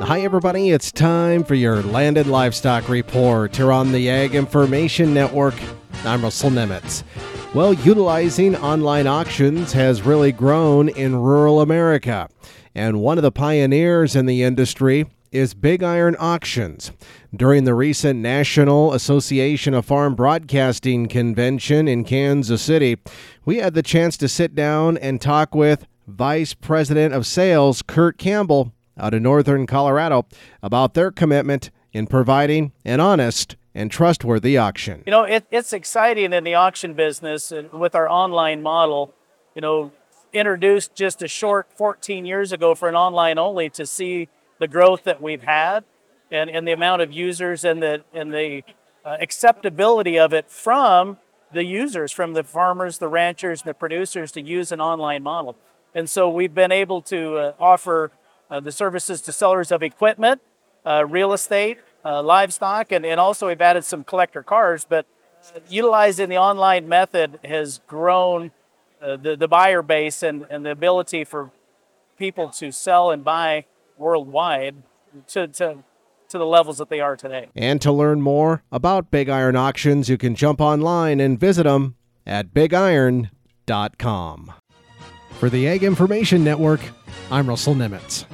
Hi, everybody. It's time for your Land and Livestock report here on the Ag Information Network. I'm Russell Nemitz. Well, utilizing online auctions has really grown in rural America. And one of the pioneers in the industry is Big Iron Auctions. During the recent National Association of Farm Broadcasting convention in Kansas City, we had the chance to sit down and talk with Vice President of Sales Kurt Campbell out of northern Colorado about their commitment in providing an honest and trustworthy auction. You know, it, it's exciting in the auction business and with our online model, you know, introduced just a short 14 years ago for an online only to see the growth that we've had and, and the amount of users and the, and the uh, acceptability of it from the users, from the farmers, the ranchers, and the producers to use an online model. And so we've been able to uh, offer the services to sellers of equipment, uh, real estate, uh, livestock, and, and also we've added some collector cars. But utilizing the online method has grown the, the buyer base and, and the ability for people to sell and buy worldwide to, to, to the levels that they are today. And to learn more about Big Iron Auctions, you can jump online and visit them at bigiron.com. For the Ag Information Network, I'm Russell Nemitz.